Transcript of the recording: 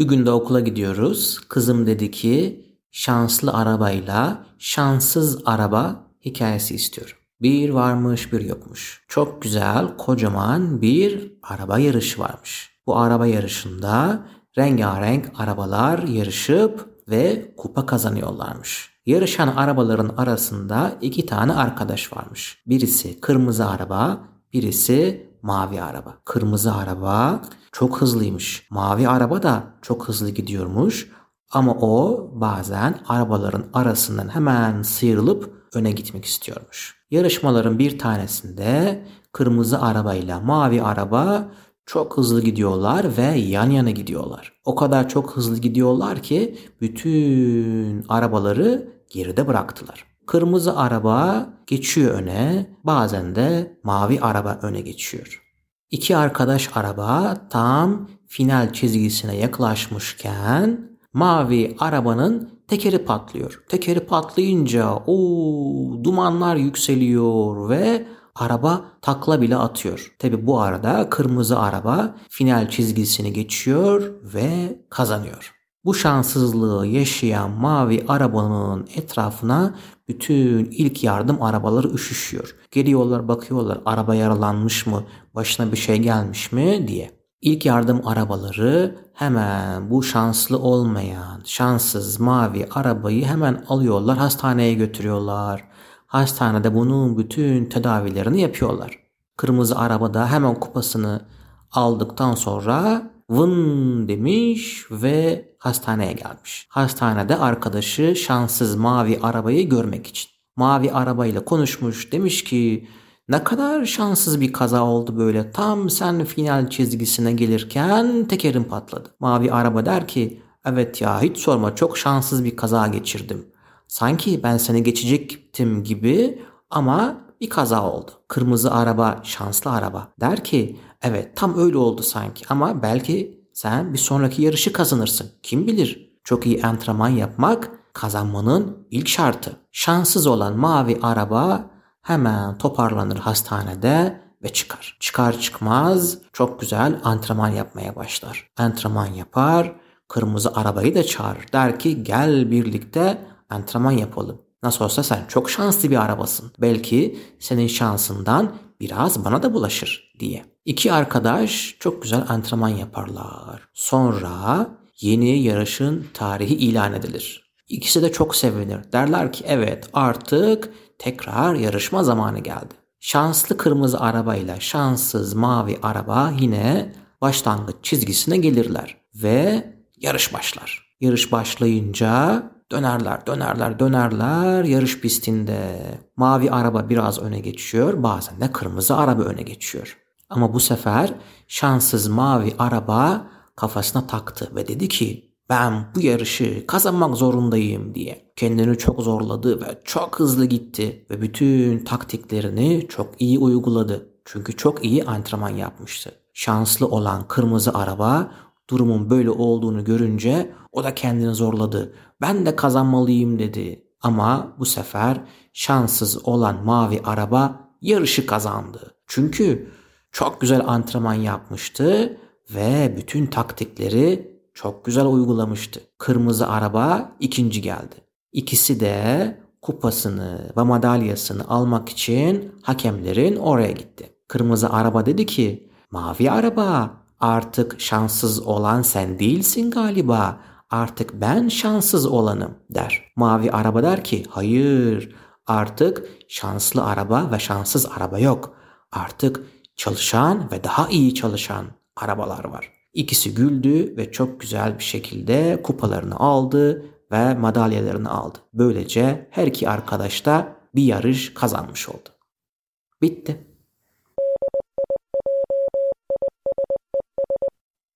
Bir gün de okula gidiyoruz. Kızım dedi ki şanslı arabayla şanssız araba hikayesi istiyorum. Bir varmış bir yokmuş. Çok güzel kocaman bir araba yarışı varmış. Bu araba yarışında rengarenk arabalar yarışıp ve kupa kazanıyorlarmış. Yarışan arabaların arasında iki tane arkadaş varmış. Birisi kırmızı araba, birisi mavi araba. Kırmızı araba çok hızlıymış. Mavi araba da çok hızlı gidiyormuş. Ama o bazen arabaların arasından hemen sıyrılıp öne gitmek istiyormuş. Yarışmaların bir tanesinde kırmızı arabayla mavi araba çok hızlı gidiyorlar ve yan yana gidiyorlar. O kadar çok hızlı gidiyorlar ki bütün arabaları geride bıraktılar. Kırmızı araba geçiyor öne, bazen de mavi araba öne geçiyor. İki arkadaş araba tam final çizgisine yaklaşmışken mavi arabanın tekeri patlıyor. Tekeri patlayınca o dumanlar yükseliyor ve araba takla bile atıyor. Tabi bu arada kırmızı araba final çizgisini geçiyor ve kazanıyor. Bu şanssızlığı yaşayan mavi arabanın etrafına bütün ilk yardım arabaları üşüşüyor. Geliyorlar bakıyorlar araba yaralanmış mı, başına bir şey gelmiş mi diye. İlk yardım arabaları hemen bu şanslı olmayan, şanssız mavi arabayı hemen alıyorlar, hastaneye götürüyorlar. Hastanede bunun bütün tedavilerini yapıyorlar. Kırmızı arabada hemen kupasını aldıktan sonra vın demiş ve hastaneye gelmiş. Hastanede arkadaşı şanssız mavi arabayı görmek için. Mavi arabayla konuşmuş demiş ki ne kadar şanssız bir kaza oldu böyle. Tam sen final çizgisine gelirken tekerin patladı. Mavi araba der ki evet ya hiç sorma çok şanssız bir kaza geçirdim. Sanki ben seni geçecektim gibi ama bir kaza oldu. Kırmızı araba şanslı araba der ki evet tam öyle oldu sanki ama belki sen bir sonraki yarışı kazanırsın. Kim bilir? Çok iyi antrenman yapmak kazanmanın ilk şartı. Şanssız olan mavi araba hemen toparlanır hastanede ve çıkar. Çıkar çıkmaz çok güzel antrenman yapmaya başlar. Antrenman yapar, kırmızı arabayı da çağırır. Der ki gel birlikte antrenman yapalım. Nasıl olsa sen çok şanslı bir arabasın. Belki senin şansından biraz bana da bulaşır diye. İki arkadaş çok güzel antrenman yaparlar. Sonra yeni yarışın tarihi ilan edilir. İkisi de çok sevinir. Derler ki evet artık tekrar yarışma zamanı geldi. Şanslı kırmızı arabayla şanssız mavi araba yine başlangıç çizgisine gelirler ve yarış başlar. Yarış başlayınca dönerler, dönerler, dönerler yarış pistinde. Mavi araba biraz öne geçiyor, bazen de kırmızı araba öne geçiyor. Ama bu sefer şanssız mavi araba kafasına taktı ve dedi ki ben bu yarışı kazanmak zorundayım diye. Kendini çok zorladı ve çok hızlı gitti ve bütün taktiklerini çok iyi uyguladı. Çünkü çok iyi antrenman yapmıştı. Şanslı olan kırmızı araba durumun böyle olduğunu görünce o da kendini zorladı. Ben de kazanmalıyım dedi. Ama bu sefer şanssız olan mavi araba yarışı kazandı. Çünkü çok güzel antrenman yapmıştı ve bütün taktikleri çok güzel uygulamıştı. Kırmızı araba ikinci geldi. İkisi de kupasını ve madalyasını almak için hakemlerin oraya gitti. Kırmızı araba dedi ki mavi araba artık şanssız olan sen değilsin galiba artık ben şanssız olanım der. Mavi araba der ki hayır artık şanslı araba ve şanssız araba yok. Artık çalışan ve daha iyi çalışan arabalar var. İkisi güldü ve çok güzel bir şekilde kupalarını aldı ve madalyalarını aldı. Böylece her iki arkadaş da bir yarış kazanmış oldu. Bitti.